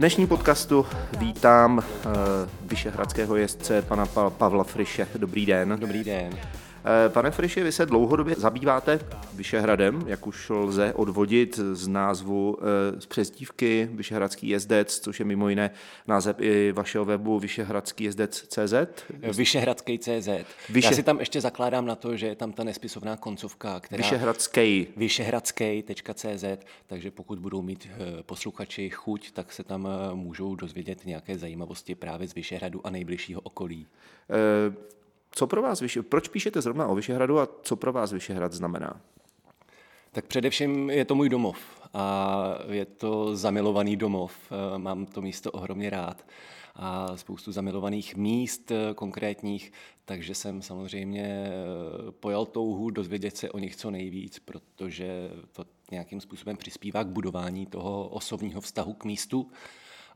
dnešním podcastu vítám uh, vyšehradského jezdce pana Pavla Friše. Dobrý den. Dobrý den. Eh, pane Friši, vy se dlouhodobě zabýváte Vyšehradem, jak už lze odvodit z názvu eh, z přezdívky Vyšehradský jezdec, což je mimo jiné název i vašeho webu Vyšehradský jezdec CZ. Vyšehradský CZ. Vyše... Já si tam ještě zakládám na to, že je tam ta nespisovná koncovka, která... Vyšehradský. Vyšehradský.cz, takže pokud budou mít eh, posluchači chuť, tak se tam můžou dozvědět nějaké zajímavosti právě z Vyšehradu a nejbližšího okolí. E co pro vás, proč píšete zrovna o Vyšehradu a co pro vás Vyšehrad znamená? Tak především je to můj domov a je to zamilovaný domov. Eh, mám to místo ohromně rád a spoustu zamilovaných míst eh, konkrétních, takže jsem samozřejmě eh, pojal touhu dozvědět se o nich co nejvíc, protože to nějakým způsobem přispívá k budování toho osobního vztahu k místu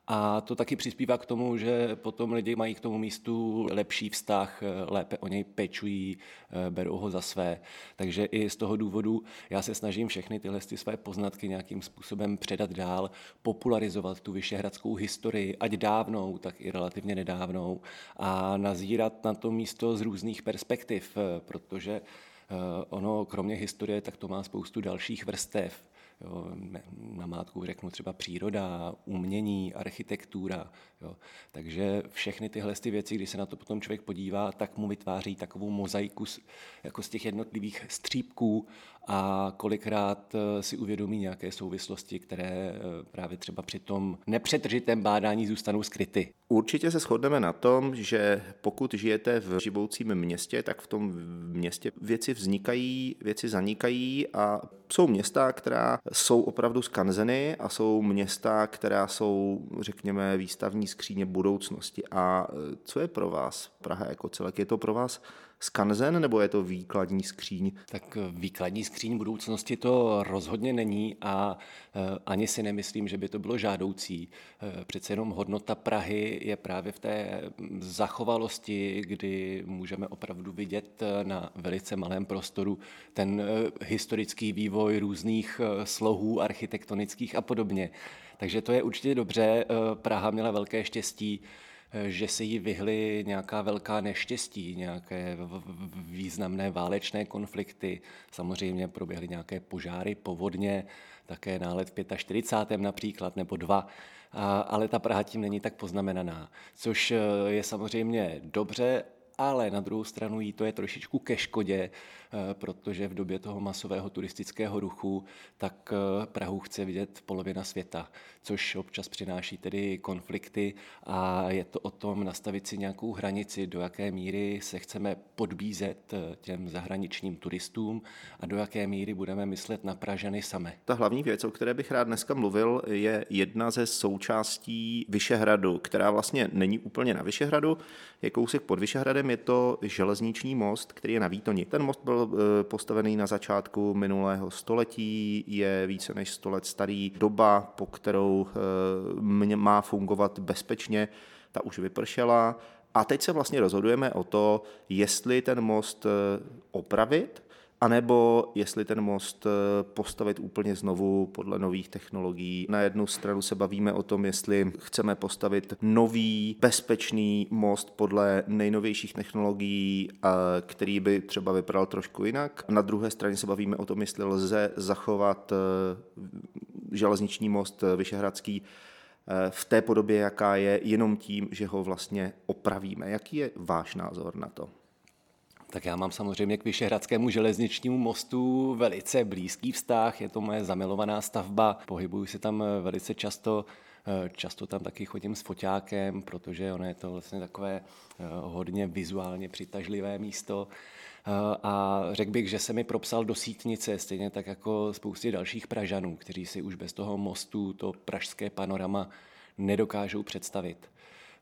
a to taky přispívá k tomu, že potom lidi mají k tomu místu lepší vztah, lépe o něj pečují, eh, berou ho za své. Takže i z toho důvodu já se snažím všechny tyhle ty své poznatky nějakým způsobem předat dál, popularizovat tu vyšehradskou historii, ať dávnou, tak i relativně nedávnou a nazírat na to místo z různých perspektiv, eh, protože eh, ono kromě historie, tak to má spoustu dalších vrstev. Jo, na mátku řeknu třeba příroda, umění, architektura. Jo. Takže všechny tyhle ty věci, když se na to potom člověk podívá, tak mu vytváří takovou mozaiku z, jako z těch jednotlivých střípků a kolikrát eh, si uvědomí nějaké souvislosti, které eh, právě třeba při tom nepřetržitém bádání zůstanou skryty. Určitě se shodneme na tom, že pokud žijete v živoucím městě, tak v tom městě věci vznikají, věci zanikají a jsou města, která jsou opravdu skanzeny a jsou města, která jsou, řekněme, výstavní skříně budoucnosti. A e, co je pro vás Praha jako celek? Je to pro vás skanzen nebo je to výkladní skříň? Tak výkladní skříň budoucnosti to rozhodně není a e, ani si nemyslím, že by to bylo žádoucí. E, přece jenom hodnota Prahy je právě v té zachovalosti, kdy můžeme opravdu vidět na velice malém prostoru ten historický vývoj různých slohů architektonických a podobně. Takže to je určitě dobře. Praha měla velké štěstí, že se jí vyhly nějaká velká neštěstí, nějaké významné válečné konflikty. Samozřejmě proběhly nějaké požáry, povodně, také nálet v 45. například, nebo dva. ale ta Praha tím není tak poznamenaná, což je samozřejmě dobře, ale na druhou stranu jí to je trošičku ke škodě, eh, protože v době toho masového turistického ruchu tak eh, Prahu chce vidět polovina světa, což občas přináší tedy konflikty a je to o tom nastavit si nějakou hranici, do jaké míry se chceme podbízet eh, těm zahraničním turistům a do jaké míry budeme myslet na Pražany samé. Ta hlavní věc, o které bych rád dneska mluvil, je jedna ze součástí Vyšehradu, která vlastně není úplně na Vyšehradu, je kousek pod Vyšehradem, je to železniční most, který je na Výtoni. Ten most byl eh, postavený na začátku minulého století, je více než 100 let starý. Doba, po kterou eh, má fungovat bezpečně, ta už vypršela. A teď se vlastně rozhodujeme o to, jestli ten most eh, opravit, anebo jestli ten most eh, postavit úplně znovu podle nových technologií. Na jednu stranu se bavíme o tom, jestli chceme postavit nový, bezpečný most podle nejnovějších technologií, který by třeba vypadal trošku jinak. Na druhé straně se bavíme o tom, jestli lze zachovat eh, železniční most eh, Vyšehradský v té podobě, jaká je, jenom tím, že ho vlastně opravíme. Jaký je váš názor na to? Tak já mám samozřejmě k Vyšehradskému železničnímu mostu velice blízký vztah, je to moje zamilovaná stavba, pohybuju se tam eh, velice často, eh, často tam taky chodím s foťákem, protože ono je to vlastně takové eh, hodně vizuálně přitažlivé místo. A řekl bych, že se mi propsal do sítnice, stejně tak jako spoustě dalších Pražanů, kteří si už bez toho mostu to pražské panorama nedokážou představit.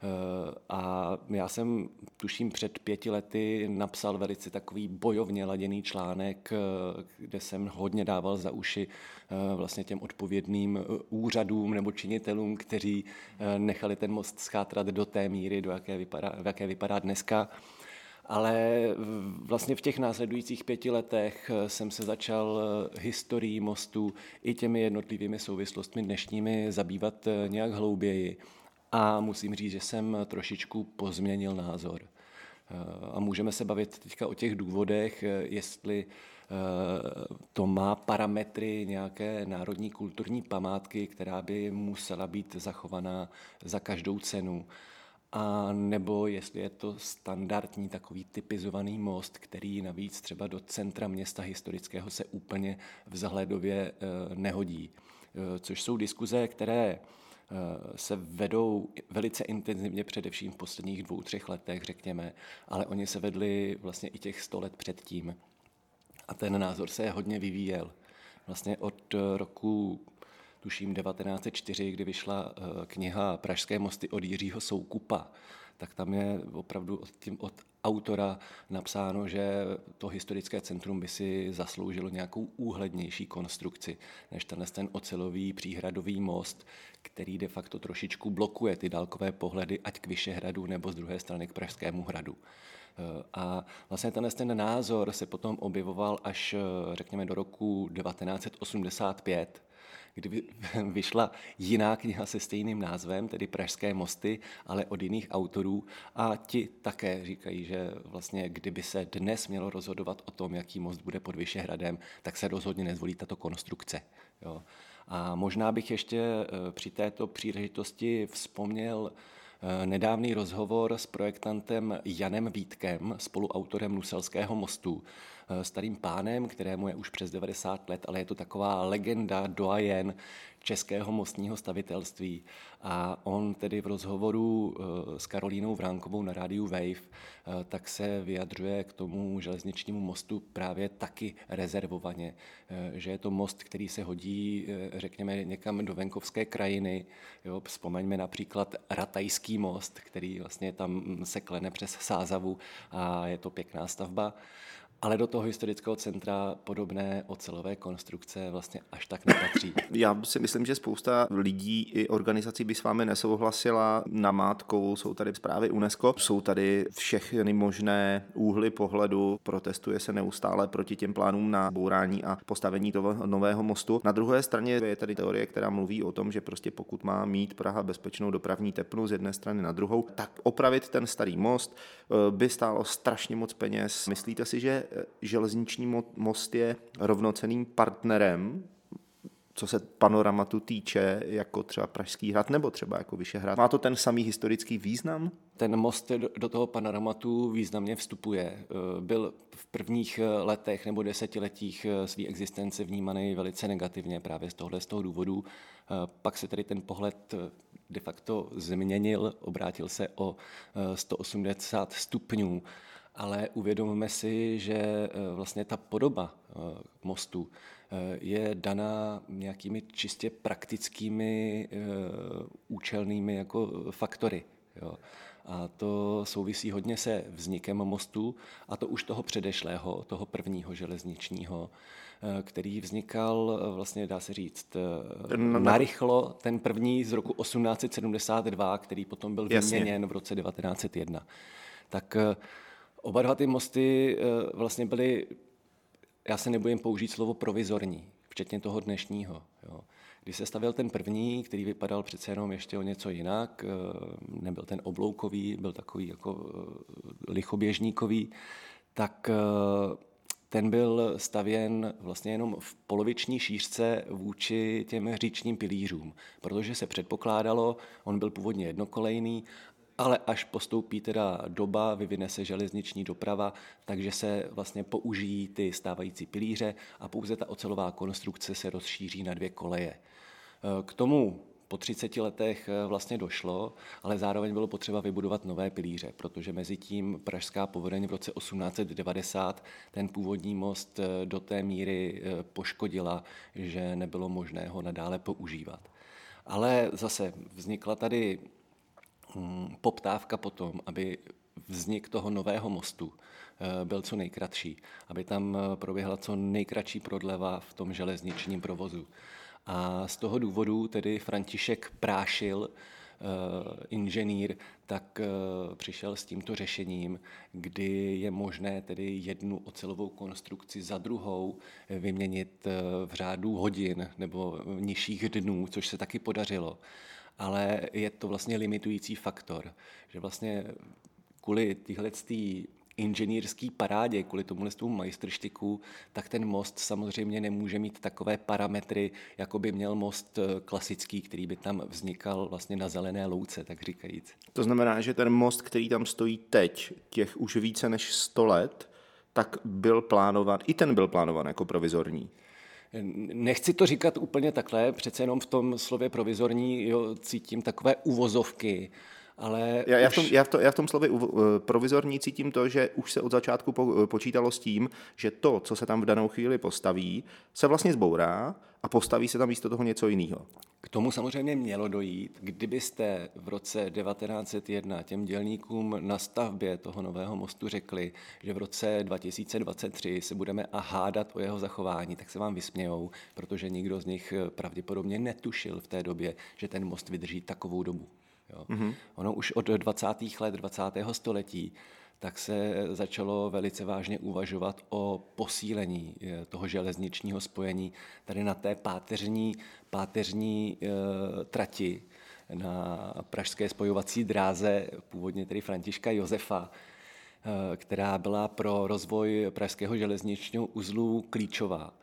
Eh, a já jsem, tuším, před pěti lety napsal velice takový bojovně laděný článek, eh, kde jsem hodně dával za uši eh, vlastně těm odpovědným úřadům nebo činitelům, kteří nechali ten most schátrat do té míry, do jaké vypadá, v jaké vypadá dneska. Ale vlastně v těch následujících pěti letech jsem se začal historií mostu i těmi jednotlivými souvislostmi dnešními zabývat nějak hlouběji. A musím říct, že jsem trošičku pozměnil názor. A můžeme se bavit teďka o těch důvodech, jestli to má parametry nějaké národní kulturní památky, která by musela být zachovaná za každou cenu. A nebo jestli je to standardní takový typizovaný most, který navíc třeba do centra města historického se úplně vzhledově eh, nehodí. Eh, což jsou diskuze, které eh, se vedou velice intenzivně především v posledních dvou, třech letech, řekněme, ale oni se vedli vlastně i těch sto let předtím. A ten názor se hodně vyvíjel. Vlastně od roku tuším 1904, kdy vyšla eh, kniha Pražské mosty od Jiřího Soukupa, tak tam je opravdu od, tím, od autora napsáno, že to historické centrum by si zasloužilo nějakou úhlednější konstrukci, než tenhle ten ocelový příhradový most, který de facto trošičku blokuje ty dálkové pohledy, ať k Vyšehradu nebo z druhé strany k Pražskému hradu. Eh, a vlastně tenhle ten názor se potom objevoval až, eh, řekněme, do roku 1985, kdy vyšla jiná kniha se stejným názvem, tedy Pražské mosty, ale od jiných autorů. A ti také říkají, že vlastně kdyby se dnes mělo rozhodovat o tom, jaký most bude pod Vyšehradem, tak se rozhodně nezvolí tato konstrukce. Jo. A možná bych ještě eh, při této příležitosti vzpomněl Eh, nedávný rozhovor s projektantem Janem Vítkem, spoluautorem Nuselského mostu, starým pánem, kterému je už přes 90 let, ale je to taková legenda, doajen českého mostního stavitelství. A on tedy v rozhovoru eh, s Karolínou Vránkovou na rádiu Wave tak se vyjadřuje k tomu železničnímu mostu právě taky rezervovaně, že je to most, který se hodí, řekněme, někam do venkovské krajiny. Jo, vzpomeňme například Ratajský most, který vlastně tam se klene přes Sázavu a je to pěkná stavba ale do toho historického centra podobné ocelové konstrukce vlastně až tak nepatří. Já si myslím, že spousta lidí i organizací by s vámi nesouhlasila. Namátkou jsou tady zprávy UNESCO, jsou tady všechny možné úhly pohledu, protestuje se neustále proti těm plánům na bourání a postavení toho nového mostu. Na druhé straně je tady teorie, která mluví o tom, že prostě pokud má mít Praha bezpečnou dopravní tepnu z jedné strany na druhou, tak opravit ten starý most eh, by stálo strašně moc peněz. Myslíte si, že železniční most je rovnoceným partnerem co se panoramatu týče, jako třeba Pražský hrad nebo třeba jako Vyšehrad. Má to ten samý historický význam? Ten most do toho panoramatu významně vstupuje. Eh, byl v prvních eh, letech nebo desetiletích eh, své existence vnímaný velice negativně právě z tohohle z toho důvodu. Pak se tedy ten pohled de facto změnil, obrátil se o 180 stupňů ale uvědomíme si, že eh, vlastně ta podoba eh, mostu eh, je daná nějakými čistě praktickými účelnými jako faktory. Jo. A to souvisí hodně se vznikem mostu, a to už toho předešlého, toho prvního železničního, který vznikal, vlastně dá se říct, narychlo, ten první z roku 1872, který potom byl vyměněn v roce 1901. Tak Oba dva ty mosty eh, vlastně byly, já se nebojím použít slovo provizorní, včetně toho dnešního. Jo. Když se stavil ten první, který vypadal přece jenom ještě o něco jinak, eh, nebyl ten obloukový, byl takový jako eh, lichoběžníkový, tak ten byl stavěn vlastně jenom v poloviční šířce vůči těm říčním pilířům, protože se předpokládalo, on byl původně jednokolejný ale až postoupí teda doba, vyvine se železniční doprava, takže se vlastně použijí ty stávající pilíře a pouze ta ocelová konstrukce se rozšíří na dvě koleje. K tomu po 30 letech vlastně došlo, ale zároveň bylo potřeba vybudovat nové pilíře, protože mezi tím Pražská povodeň v roce 1890 ten původní most do té míry poškodila, že nebylo možné ho nadále používat. Ale zase vznikla tady poptávka potom, aby vznik toho nového mostu eh, byl co nejkratší, aby tam eh, proběhla co nejkratší prodleva v tom železničním provozu. A z toho důvodu tedy František Prášil inženýr, tak přišel s tímto řešením, kdy je možné tedy jednu ocelovou konstrukci za druhou vyměnit v řádu hodin nebo nižších dnů, což se taky podařilo. Ale je to vlastně limitující faktor, že vlastně kvůli téhle inženýrský parádě, kvůli tomu tomu majstrštiku, tak ten most samozřejmě nemůže mít takové parametry, jako by měl most eh, klasický, který by tam vznikal vlastně na zelené louce, tak říkajíc. To znamená, že ten most, který tam stojí teď, těch už více než 100 let, tak byl plánován, i ten byl plánován jako provizorní. Nechci to říkat úplně takhle, přece jenom v tom slově provizorní jo, cítím takové uvozovky, ale já, já, v tom, já, v to, já v tom slově uh, provizorní cítím to, že už se od začátku po, uh, počítalo s tím, že to, co se tam v danou chvíli postaví, se vlastně zbourá a postaví se tam místo toho něco jiného. K tomu samozřejmě mělo dojít, kdybyste v roce 1901 těm dělníkům na stavbě toho nového mostu řekli, že v roce 2023 se budeme a hádat o jeho zachování, tak se vám vysmějou, protože nikdo z nich eh, pravděpodobně netušil v té době, že ten most vydrží takovou dobu. Jo. Mm-hmm. Ono už od 20. let 20. století tak se začalo velice vážně uvažovat o posílení eh, toho železničního spojení tady na té páteřní, páteřní e, trati na pražské spojovací dráze, původně tedy Františka Josefa, e, která byla pro rozvoj pražského železničního uzlu klíčová.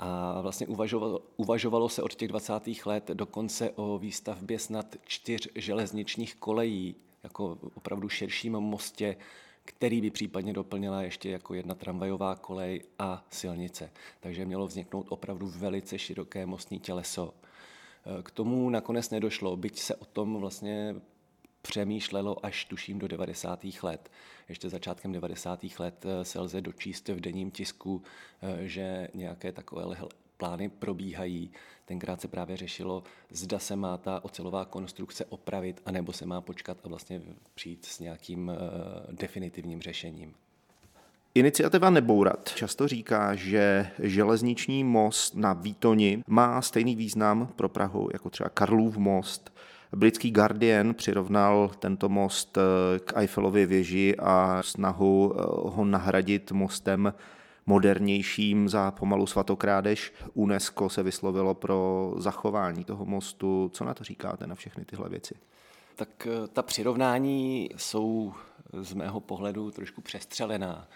A vlastně uvažovalo, uvažovalo se od těch 20. let dokonce o výstavbě snad čtyř železničních kolejí, jako opravdu širším mostě, který by případně doplnila ještě jako jedna tramvajová kolej a silnice. Takže mělo vzniknout opravdu velice široké mostní těleso. K tomu nakonec nedošlo, byť se o tom vlastně přemýšlelo až tuším do 90. let. Ještě začátkem 90. let eh, se lze dočíst v denním tisku, eh, že nějaké takové plány probíhají. Tenkrát se právě řešilo, zda se má ta ocelová konstrukce opravit, anebo se má počkat a vlastně přijít s nějakým eh, definitivním řešením. Iniciativa Nebourat často říká, že železniční most na Výtoni má stejný význam pro Prahu jako třeba Karlův most, Britský Guardian přirovnal tento most eh, k Eiffelově věži a snahu eh, ho nahradit mostem modernějším za pomalu svatokrádež. UNESCO se vyslovilo pro zachování toho mostu. Co na to říkáte, na všechny tyhle věci? Tak eh, ta přirovnání jsou z mého pohledu trošku přestřelená.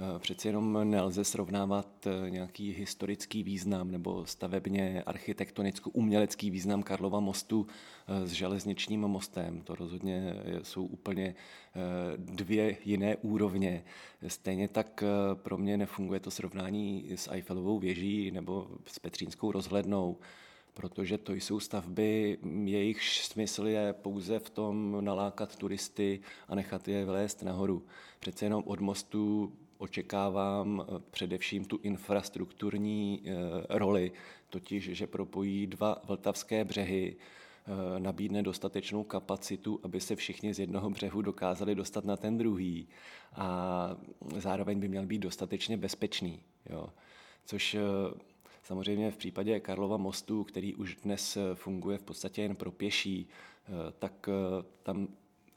Eh, přeci jenom nelze srovnávat eh, nějaký historický význam nebo stavebně architektonicko-umělecký význam Karlova mostu eh, s železničním mostem. To rozhodně jsou úplně dvě jiné úrovně. Stejně tak pro mě nefunguje to srovnání s Eiffelovou věží nebo s Petřínskou rozhlednou protože to jsou stavby, jejich smysl je pouze v tom nalákat turisty a nechat je vlézt nahoru. Přece jenom od mostu očekávám eh, především tu infrastrukturní eh, roli, totiž, že propojí dva vltavské břehy, eh, nabídne dostatečnou kapacitu, aby se všichni z jednoho břehu dokázali dostat na ten druhý a zároveň by měl být dostatečně bezpečný. Jo. Což samozřejmě v případě Karlova mostu, který už dnes funguje v podstatě jen pro pěší, tak tam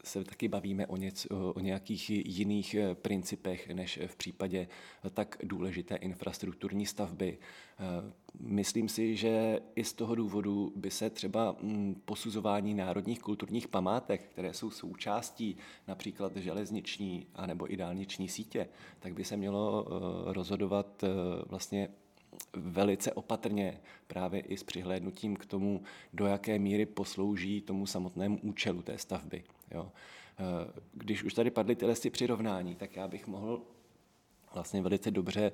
se taky bavíme o, něco, o nějakých jiných eh, principech než v případě tak důležité infrastrukturní stavby. Eh, myslím si, že i z toho důvodu by se třeba mm, posuzování národních kulturních památek, které jsou součástí například železniční anebo i dálniční sítě, tak by se mělo eh, rozhodovat vlastně velice opatrně právě i s přihlédnutím k tomu, do jaké míry poslouží tomu samotnému účelu té stavby. Jo. Eh, když už tady padly tyhle přirovnání, tak já bych mohl vlastně velice dobře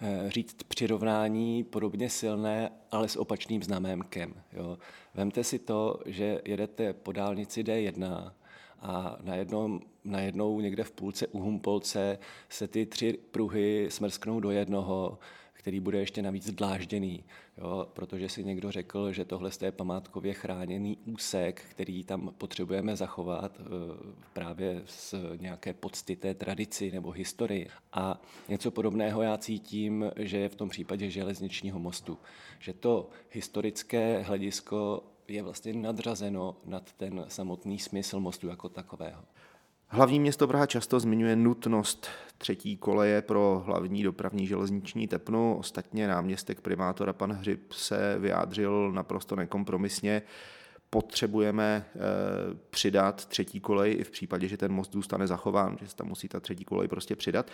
eh, říct přirovnání podobně silné, ale s opačným znamémkem. Jo. Vemte si to, že jedete po dálnici D1 a najednou, najednou někde v půlce u Humpolce se ty tři pruhy smrsknou do jednoho, který bude ještě navíc dlážděný, jo, protože si někdo řekl, že tohle je památkově chráněný úsek, který tam potřebujeme zachovat e, právě z nějaké pocty té tradici nebo historii. A něco podobného já cítím, že je v tom případě železničního mostu. Že to historické hledisko je vlastně nadřazeno nad ten samotný smysl mostu jako takového. Hlavní město Praha často zmiňuje nutnost třetí koleje pro hlavní dopravní železniční tepnu. Ostatně náměstek primátora pan Hřib se vyjádřil naprosto nekompromisně. Potřebujeme e, přidat třetí kolej i v případě, že ten most zůstane zachován, že se tam musí ta třetí kolej prostě přidat.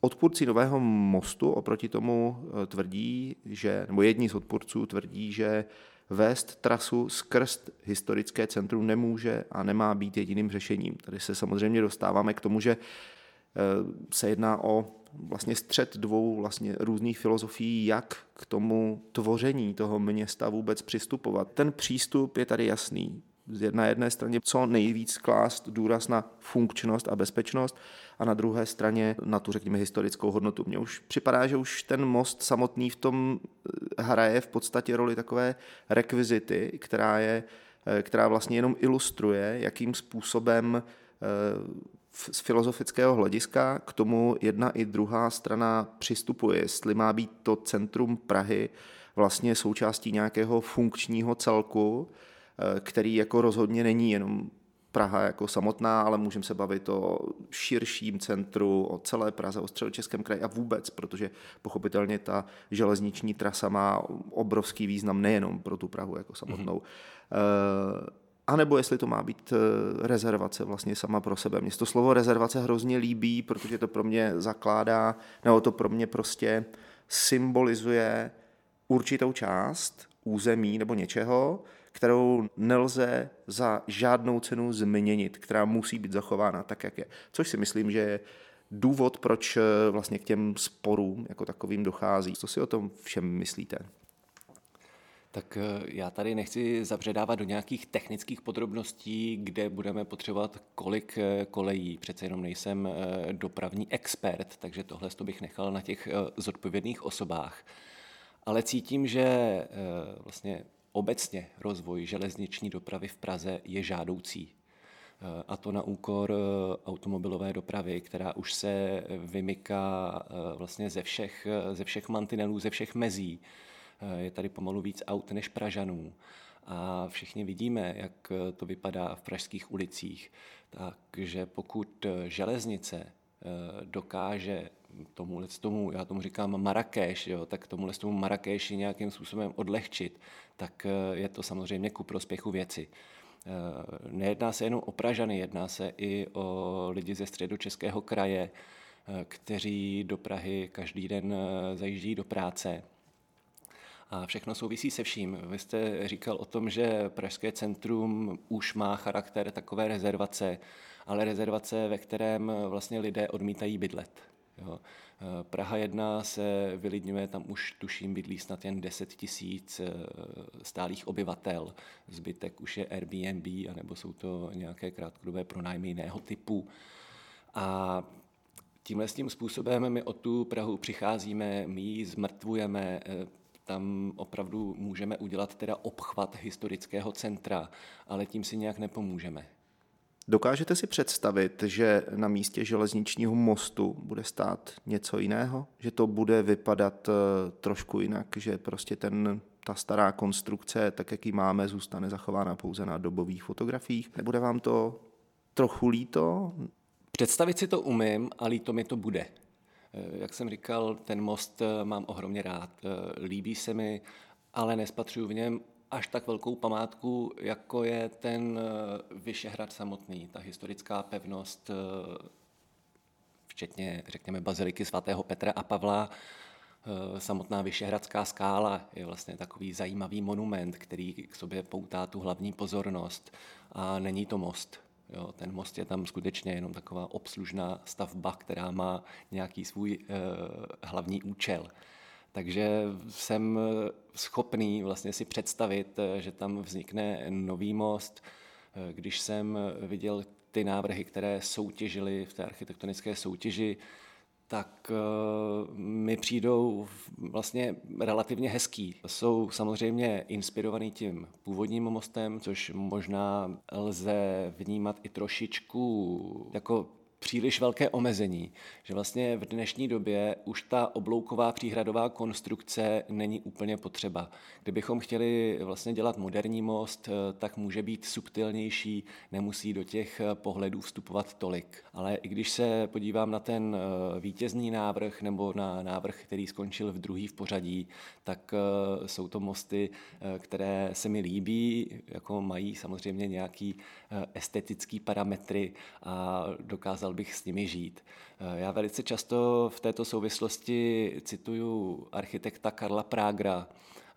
Odpůrci nového mostu oproti tomu eh, tvrdí, že, nebo jedni z odpůrců tvrdí, že vést trasu skrz historické centrum nemůže a nemá být jediným řešením. Tady se samozřejmě dostáváme k tomu, že eh, se jedná o vlastně střed dvou vlastně různých filozofií, jak k tomu tvoření toho města vůbec přistupovat. Ten přístup je tady jasný na jedné straně co nejvíc klást důraz na funkčnost a bezpečnost a na druhé straně na tu, řekněme, historickou hodnotu. Mně už připadá, že už ten most samotný v tom eh, hraje v podstatě roli takové rekvizity, která, je, eh, která vlastně jenom ilustruje, jakým způsobem eh, z filozofického hlediska k tomu jedna i druhá strana přistupuje. Jestli má být to centrum Prahy vlastně součástí nějakého funkčního celku, který jako rozhodně není jenom Praha jako samotná, ale můžeme se bavit o širším centru, o celé Praze, o středočeském kraji a vůbec, protože pochopitelně ta železniční trasa má obrovský význam nejenom pro tu Prahu jako samotnou. Mm-hmm. A nebo jestli to má být eh, rezervace vlastně sama pro sebe. Mně to slovo rezervace hrozně líbí, protože to pro mě zakládá, nebo to pro mě prostě symbolizuje určitou část území nebo něčeho, kterou nelze za žádnou cenu změnit, která musí být zachována tak, jak je. Což si myslím, že je důvod, proč eh, vlastně k těm sporům jako takovým dochází. Co si o tom všem myslíte? Tak eh, já tady nechci zabředávat do nějakých technických podrobností, kde budeme potřebovat kolik eh, kolejí. Přece jenom nejsem dopravní expert, takže tohle to bych nechal na těch zodpovědných osobách. Ale cítím, že vlastně obecně rozvoj železniční dopravy v Praze je žádoucí. A to na úkor eh, automobilové dopravy, která už se vymyká eh, vlastně ze všech, eh, ze všech mantinelů, ze všech mezí. Je tady pomalu víc aut než Pražanů. A všichni vidíme, jak to vypadá v pražských ulicích. Takže pokud železnice dokáže tomu, tomu, já tomu říkám Marrakeš, jo, tak tomu tomu Marrakeši nějakým způsobem odlehčit, tak eh, je to samozřejmě ku prospěchu věci. Eh, nejedná se jenom o Pražany, jedná se i o lidi ze středu Českého kraje, eh, kteří do Prahy každý den zajíždí do práce. A všechno souvisí se vším. Vy jste říkal o tom, že Pražské centrum už má charakter takové rezervace, ale rezervace, ve kterém vlastně lidé odmítají bydlet. Jo. Eh, Praha 1 se vylidňuje, tam už tuším bydlí snad jen 10 tisíc eh, stálých obyvatel. Zbytek už je Airbnb, anebo jsou to nějaké krátkodobé pronájmy jiného typu. A tímhle s tím způsobem my o tu Prahu přicházíme, my ji zmrtvujeme, eh, tam opravdu můžeme udělat teda obchvat historického centra, ale tím si nějak nepomůžeme. Dokážete si představit, že na místě železničního mostu bude stát něco jiného? Že to bude vypadat eh, trošku jinak, že prostě ten, ta stará konstrukce, tak jak ji máme, zůstane zachována pouze na dobových fotografiích? Nebude vám to trochu líto? Představit si to umím a líto mi to bude. Eh, jak jsem říkal, ten most eh, mám ohromně rád. Líbí se mi, ale nespatřuju v něm až tak velkou památku, jako je ten eh, Vyšehrad samotný, ta historická pevnost, eh, včetně, řekněme, baziliky svatého Petra a Pavla, eh, samotná Vyšehradská skála je vlastně takový zajímavý monument, který k sobě poutá tu hlavní pozornost a není to most. Jo, ten most je tam skutečně jenom taková obslužná stavba, která má nějaký svůj eh, hlavní účel. Takže jsem eh, schopný vlastně si představit, eh, že tam vznikne nový most. Eh, když jsem viděl ty návrhy, které soutěžily v té architektonické soutěži, tak mi přijdou vlastně relativně hezký. Jsou samozřejmě inspirovaný tím původním mostem, což možná lze vnímat i trošičku jako příliš velké omezení, že vlastně v dnešní době už ta oblouková příhradová konstrukce není úplně potřeba. Kdybychom chtěli vlastně dělat moderní most, eh, tak může být subtilnější, nemusí do těch eh, pohledů vstupovat tolik. Ale i když se podívám na ten eh, vítězný návrh nebo na návrh, který skončil v druhý v pořadí, tak jsou to mosty, které se mi líbí, jako mají samozřejmě nějaký estetický parametry a dokázal bych s nimi žít. Já velice často v této souvislosti cituju architekta Karla Prágra,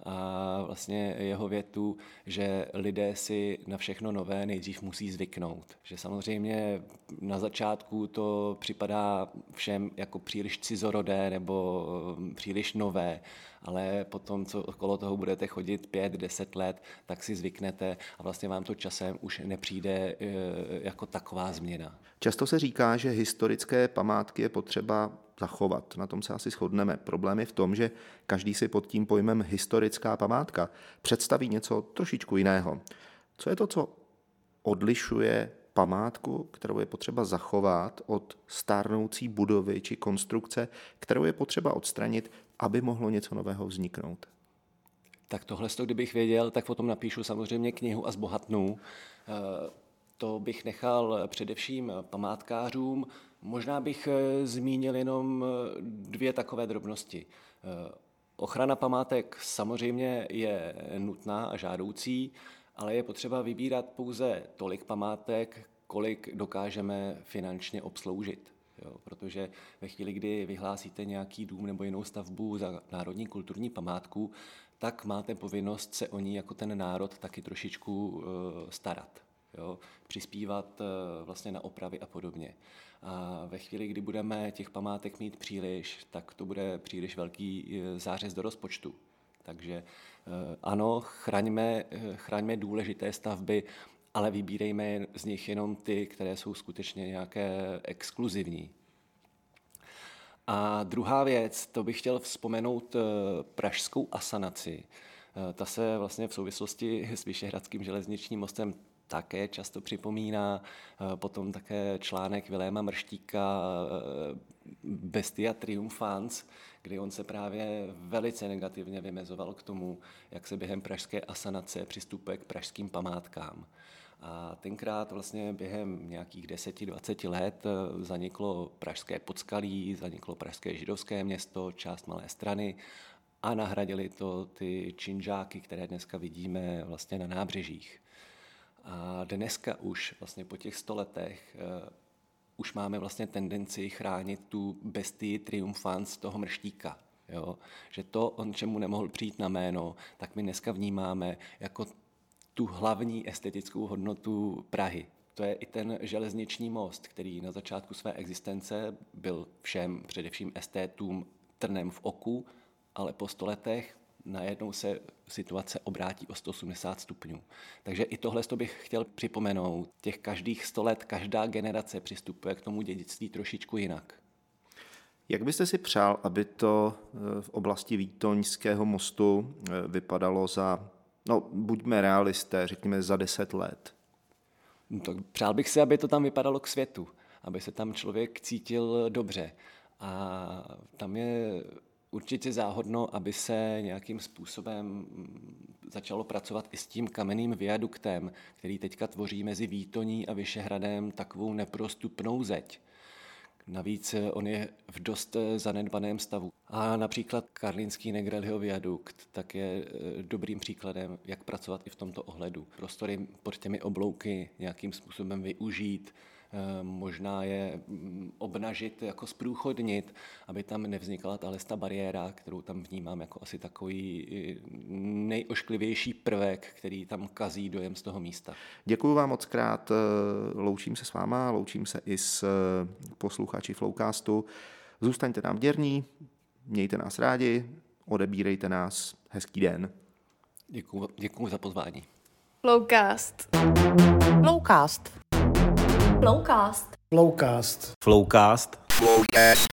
a vlastně jeho větu, že lidé si na všechno nové nejdřív musí zvyknout. Že samozřejmě na začátku to připadá všem jako příliš cizorodé nebo um, příliš nové, ale potom, co okolo toho budete chodit pět, deset let, tak si zvyknete a vlastně vám to časem už nepřijde uh, jako taková změna. Často se říká, že historické památky je potřeba zachovat. Na tom se asi shodneme. Problém je v tom, že každý si pod tím pojmem historická památka představí něco trošičku jiného. Co je to, co odlišuje památku, kterou je potřeba zachovat od stárnoucí budovy či konstrukce, kterou je potřeba odstranit, aby mohlo něco nového vzniknout? Tak tohle, kdybych věděl, tak o tom napíšu samozřejmě knihu a zbohatnu. Eh, to bych nechal především památkářům, Možná bych eh, zmínil jenom eh, dvě takové drobnosti. Ochrana památek samozřejmě je nutná a žádoucí, ale je potřeba vybírat pouze tolik památek, kolik dokážeme finančně obsloužit. Jo, protože ve chvíli, kdy vyhlásíte nějaký dům nebo jinou stavbu za národní kulturní památku, tak máte povinnost se o ní jako ten národ taky trošičku uh, starat. Jo, přispívat uh, vlastně na opravy a podobně. A ve chvíli, kdy budeme těch památek mít příliš, tak to bude příliš velký e, zářez do rozpočtu. Takže ano, chraňme, chraňme důležité stavby, ale vybírejme z nich jenom ty, které jsou skutečně nějaké exkluzivní. A druhá věc, to bych chtěl vzpomenout pražskou asanaci. Ta se vlastně v souvislosti s Vyšehradským železničním mostem také často připomíná. Eh, potom také článek Viléma Mrštíka eh, Bestia Triumphans, kdy on se právě velice negativně vymezoval k tomu, jak se během pražské asanace přistupuje k pražským památkám. A tenkrát vlastně během nějakých 10-20 let eh, zaniklo pražské podskalí, zaniklo pražské židovské město, část malé strany a nahradili to ty činžáky, které dneska vidíme vlastně na nábřežích. A dneska už vlastně po těch stoletech uh, už máme vlastně tendenci chránit tu bestii triumfans toho mrštíka. Jo? Že to, on čemu nemohl přijít na jméno, tak my dneska vnímáme jako tu hlavní estetickou hodnotu Prahy. To je i ten železniční most, který na začátku své existence byl všem, především estétům, trnem v oku, ale po stoletech najednou se situace obrátí o 180 stupňů. Takže i tohle bych chtěl připomenout. Těch každých 100 let, každá generace přistupuje k tomu dědictví trošičku jinak. Jak byste si přál, aby to eh, v oblasti Vítoňského mostu eh, vypadalo za, no buďme realisté, řekněme za 10 let? No, tak přál bych si, aby to tam vypadalo k světu, aby se tam člověk cítil dobře. A tam je určitě záhodno, aby se nějakým způsobem začalo pracovat i s tím kamenným viaduktem, který teďka tvoří mezi Výtoní a Vyšehradem takovou neprostupnou zeď. Navíc eh, on je v dost eh, zanedbaném stavu. A například Karlínský Negrelho viadukt tak je eh, dobrým příkladem, jak pracovat i v tomto ohledu. Prostory pod těmi oblouky nějakým způsobem využít, možná je mm, obnažit, jako zprůchodnit, aby tam nevznikala ta ta bariéra, kterou tam vnímám jako asi takový nejošklivější prvek, který tam kazí dojem z toho místa. Děkuji vám moc krát, eh, loučím se s váma, loučím se i s eh, posluchači Flowcastu. Zůstaňte nám věrní, mějte nás rádi, odebírejte nás. Hezký den. Děkuji, děkuji za pozvání. Flowcast. Flowcast. Flowcast. Flowcast. Flowcast. Flowcast.